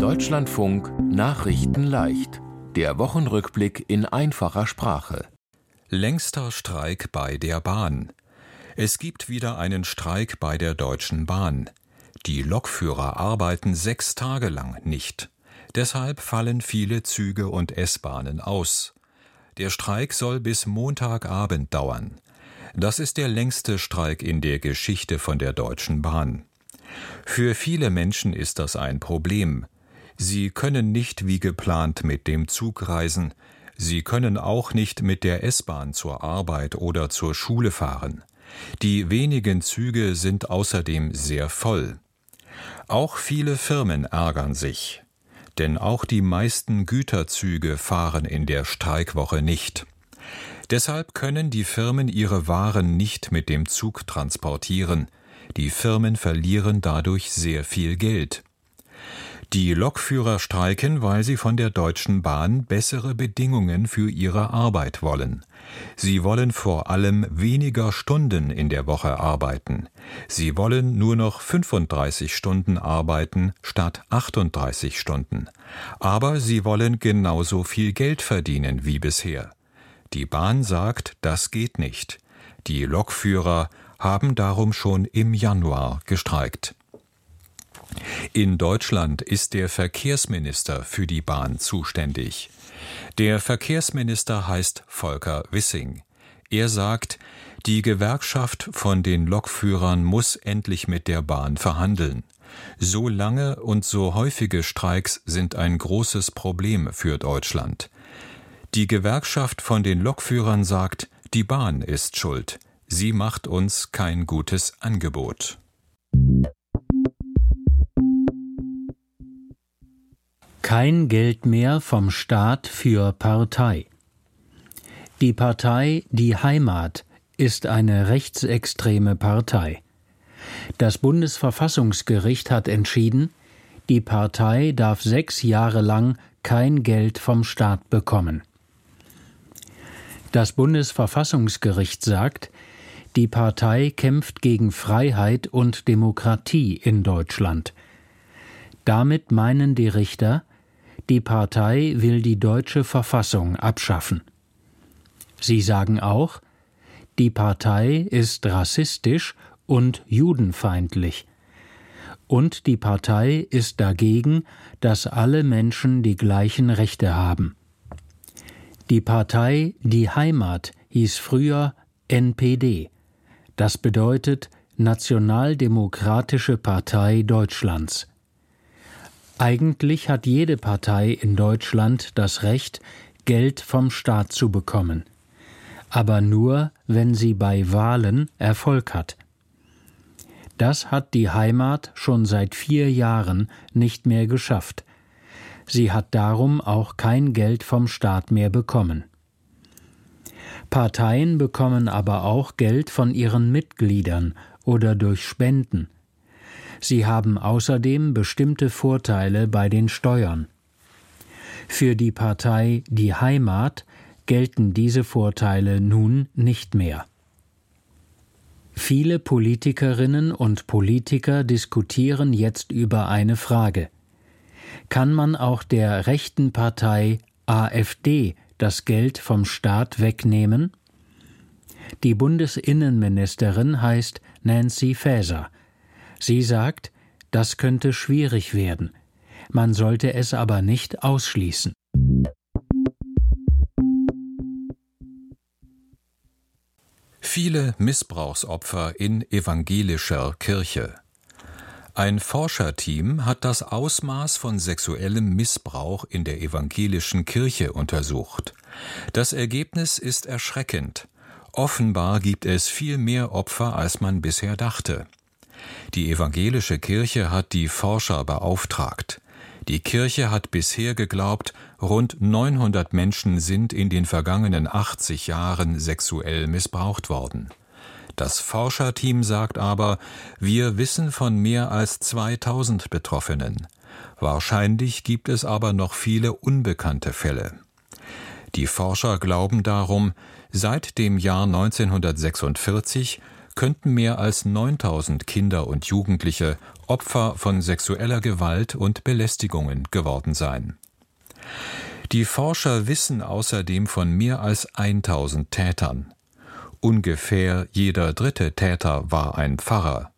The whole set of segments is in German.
Deutschlandfunk Nachrichten leicht. Der Wochenrückblick in einfacher Sprache. Längster Streik bei der Bahn. Es gibt wieder einen Streik bei der Deutschen Bahn. Die Lokführer arbeiten sechs Tage lang nicht. Deshalb fallen viele Züge und S-Bahnen aus. Der Streik soll bis Montagabend dauern. Das ist der längste Streik in der Geschichte von der Deutschen Bahn. Für viele Menschen ist das ein Problem. Sie können nicht wie geplant mit dem Zug reisen, sie können auch nicht mit der S-Bahn zur Arbeit oder zur Schule fahren. Die wenigen Züge sind außerdem sehr voll. Auch viele Firmen ärgern sich, denn auch die meisten Güterzüge fahren in der Streikwoche nicht. Deshalb können die Firmen ihre Waren nicht mit dem Zug transportieren, die Firmen verlieren dadurch sehr viel Geld. Die Lokführer streiken, weil sie von der Deutschen Bahn bessere Bedingungen für ihre Arbeit wollen. Sie wollen vor allem weniger Stunden in der Woche arbeiten. Sie wollen nur noch 35 Stunden arbeiten statt 38 Stunden. Aber sie wollen genauso viel Geld verdienen wie bisher. Die Bahn sagt, das geht nicht. Die Lokführer haben darum schon im Januar gestreikt. In Deutschland ist der Verkehrsminister für die Bahn zuständig. Der Verkehrsminister heißt Volker Wissing. Er sagt, die Gewerkschaft von den Lokführern muss endlich mit der Bahn verhandeln. So lange und so häufige Streiks sind ein großes Problem für Deutschland. Die Gewerkschaft von den Lokführern sagt, die Bahn ist schuld. Sie macht uns kein gutes Angebot. Kein Geld mehr vom Staat für Partei. Die Partei Die Heimat ist eine rechtsextreme Partei. Das Bundesverfassungsgericht hat entschieden, die Partei darf sechs Jahre lang kein Geld vom Staat bekommen. Das Bundesverfassungsgericht sagt, die Partei kämpft gegen Freiheit und Demokratie in Deutschland. Damit meinen die Richter, die Partei will die deutsche Verfassung abschaffen. Sie sagen auch, die Partei ist rassistisch und judenfeindlich. Und die Partei ist dagegen, dass alle Menschen die gleichen Rechte haben. Die Partei Die Heimat hieß früher NPD. Das bedeutet Nationaldemokratische Partei Deutschlands. Eigentlich hat jede Partei in Deutschland das Recht, Geld vom Staat zu bekommen, aber nur, wenn sie bei Wahlen Erfolg hat. Das hat die Heimat schon seit vier Jahren nicht mehr geschafft. Sie hat darum auch kein Geld vom Staat mehr bekommen. Parteien bekommen aber auch Geld von ihren Mitgliedern oder durch Spenden. Sie haben außerdem bestimmte Vorteile bei den Steuern. Für die Partei Die Heimat gelten diese Vorteile nun nicht mehr. Viele Politikerinnen und Politiker diskutieren jetzt über eine Frage. Kann man auch der rechten Partei AfD das Geld vom Staat wegnehmen? Die Bundesinnenministerin heißt Nancy Faeser. Sie sagt, das könnte schwierig werden. Man sollte es aber nicht ausschließen. Viele Missbrauchsopfer in evangelischer Kirche. Ein Forscherteam hat das Ausmaß von sexuellem Missbrauch in der evangelischen Kirche untersucht. Das Ergebnis ist erschreckend. Offenbar gibt es viel mehr Opfer, als man bisher dachte. Die evangelische Kirche hat die Forscher beauftragt. Die Kirche hat bisher geglaubt, rund 900 Menschen sind in den vergangenen 80 Jahren sexuell missbraucht worden. Das Forscherteam sagt aber, wir wissen von mehr als 2000 Betroffenen. Wahrscheinlich gibt es aber noch viele unbekannte Fälle. Die Forscher glauben darum, seit dem Jahr 1946 könnten mehr als 9000 Kinder und Jugendliche Opfer von sexueller Gewalt und Belästigungen geworden sein. Die Forscher wissen außerdem von mehr als 1000 Tätern. Ungefähr jeder dritte Täter war ein Pfarrer.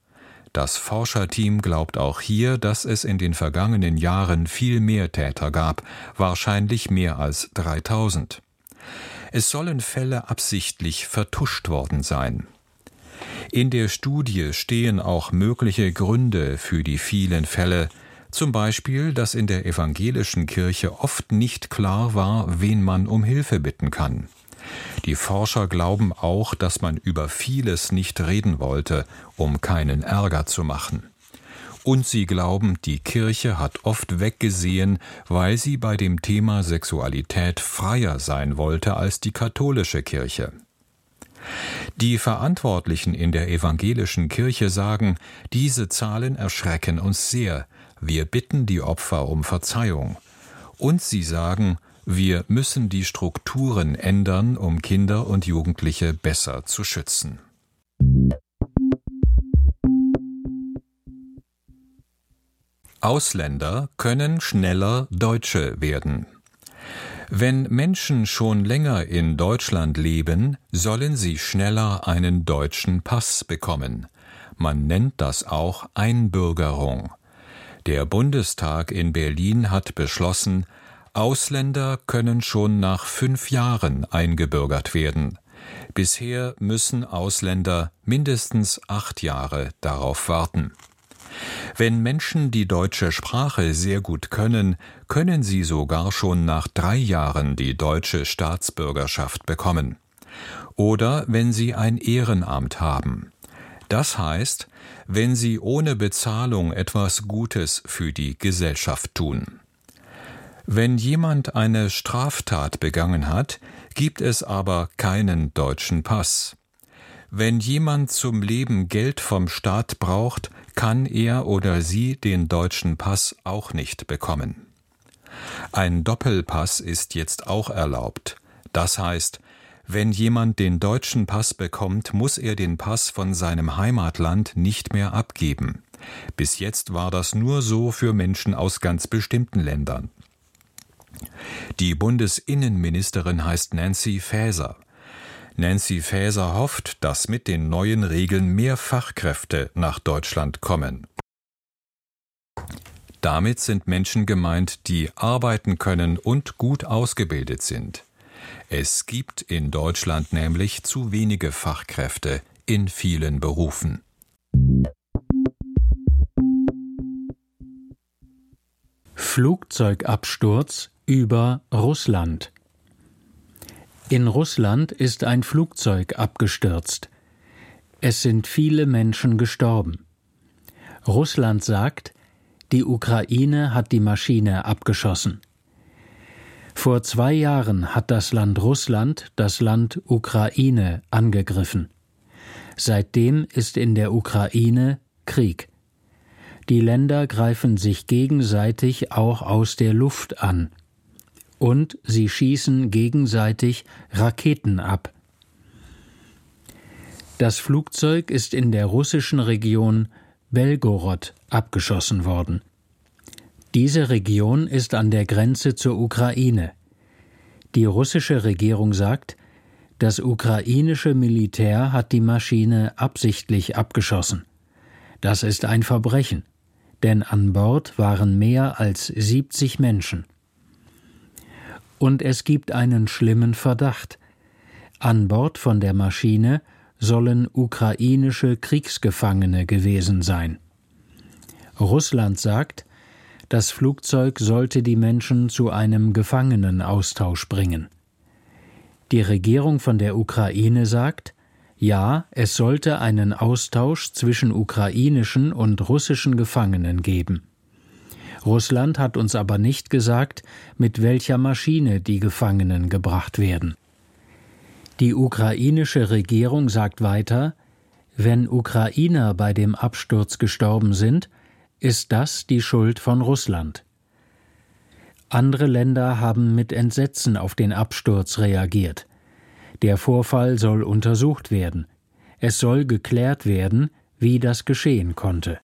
Das Forscherteam glaubt auch hier, dass es in den vergangenen Jahren viel mehr Täter gab, wahrscheinlich mehr als 3000. Es sollen Fälle absichtlich vertuscht worden sein. In der Studie stehen auch mögliche Gründe für die vielen Fälle, zum Beispiel, dass in der evangelischen Kirche oft nicht klar war, wen man um Hilfe bitten kann. Die Forscher glauben auch, dass man über vieles nicht reden wollte, um keinen Ärger zu machen. Und sie glauben, die Kirche hat oft weggesehen, weil sie bei dem Thema Sexualität freier sein wollte als die katholische Kirche. Die Verantwortlichen in der evangelischen Kirche sagen, diese Zahlen erschrecken uns sehr, wir bitten die Opfer um Verzeihung. Und sie sagen, wir müssen die Strukturen ändern, um Kinder und Jugendliche besser zu schützen. Ausländer können schneller Deutsche werden. Wenn Menschen schon länger in Deutschland leben, sollen sie schneller einen deutschen Pass bekommen. Man nennt das auch Einbürgerung. Der Bundestag in Berlin hat beschlossen, Ausländer können schon nach fünf Jahren eingebürgert werden. Bisher müssen Ausländer mindestens acht Jahre darauf warten. Wenn Menschen die deutsche Sprache sehr gut können, können sie sogar schon nach drei Jahren die deutsche Staatsbürgerschaft bekommen. Oder wenn sie ein Ehrenamt haben. Das heißt, wenn sie ohne Bezahlung etwas Gutes für die Gesellschaft tun. Wenn jemand eine Straftat begangen hat, gibt es aber keinen deutschen Pass. Wenn jemand zum Leben Geld vom Staat braucht, kann er oder sie den deutschen Pass auch nicht bekommen. Ein Doppelpass ist jetzt auch erlaubt. Das heißt, wenn jemand den deutschen Pass bekommt, muss er den Pass von seinem Heimatland nicht mehr abgeben. Bis jetzt war das nur so für Menschen aus ganz bestimmten Ländern. Die Bundesinnenministerin heißt Nancy Faeser. Nancy Faeser hofft, dass mit den neuen Regeln mehr Fachkräfte nach Deutschland kommen. Damit sind Menschen gemeint, die arbeiten können und gut ausgebildet sind. Es gibt in Deutschland nämlich zu wenige Fachkräfte in vielen Berufen. Flugzeugabsturz über Russland. In Russland ist ein Flugzeug abgestürzt. Es sind viele Menschen gestorben. Russland sagt, die Ukraine hat die Maschine abgeschossen. Vor zwei Jahren hat das Land Russland das Land Ukraine angegriffen. Seitdem ist in der Ukraine Krieg. Die Länder greifen sich gegenseitig auch aus der Luft an und sie schießen gegenseitig Raketen ab. Das Flugzeug ist in der russischen Region Belgorod abgeschossen worden. Diese Region ist an der Grenze zur Ukraine. Die russische Regierung sagt, das ukrainische Militär hat die Maschine absichtlich abgeschossen. Das ist ein Verbrechen, denn an Bord waren mehr als 70 Menschen und es gibt einen schlimmen Verdacht. An Bord von der Maschine sollen ukrainische Kriegsgefangene gewesen sein. Russland sagt, das Flugzeug sollte die Menschen zu einem Gefangenenaustausch bringen. Die Regierung von der Ukraine sagt, ja, es sollte einen Austausch zwischen ukrainischen und russischen Gefangenen geben. Russland hat uns aber nicht gesagt, mit welcher Maschine die Gefangenen gebracht werden. Die ukrainische Regierung sagt weiter, wenn Ukrainer bei dem Absturz gestorben sind, ist das die Schuld von Russland. Andere Länder haben mit Entsetzen auf den Absturz reagiert. Der Vorfall soll untersucht werden. Es soll geklärt werden, wie das geschehen konnte.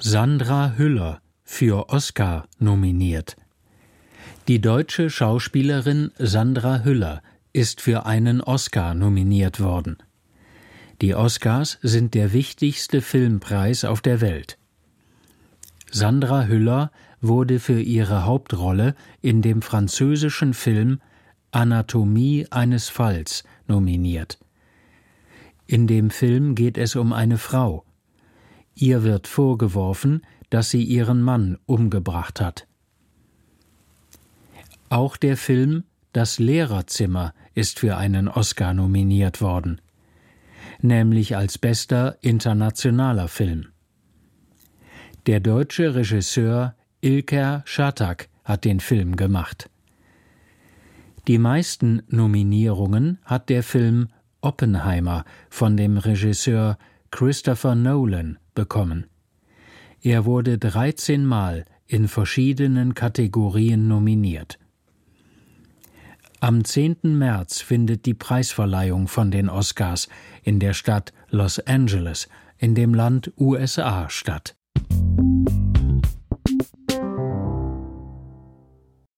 Sandra Hüller für Oscar nominiert. Die deutsche Schauspielerin Sandra Hüller ist für einen Oscar nominiert worden. Die Oscars sind der wichtigste Filmpreis auf der Welt. Sandra Hüller wurde für ihre Hauptrolle in dem französischen Film Anatomie eines Falls nominiert. In dem Film geht es um eine Frau. Ihr wird vorgeworfen, dass sie ihren Mann umgebracht hat. Auch der Film Das Lehrerzimmer ist für einen Oscar nominiert worden, nämlich als bester internationaler Film. Der deutsche Regisseur Ilker Schatak hat den Film gemacht. Die meisten Nominierungen hat der Film Oppenheimer von dem Regisseur Christopher Nolan bekommen. Er wurde 13 Mal in verschiedenen Kategorien nominiert. Am 10. März findet die Preisverleihung von den Oscars in der Stadt Los Angeles in dem Land USA statt.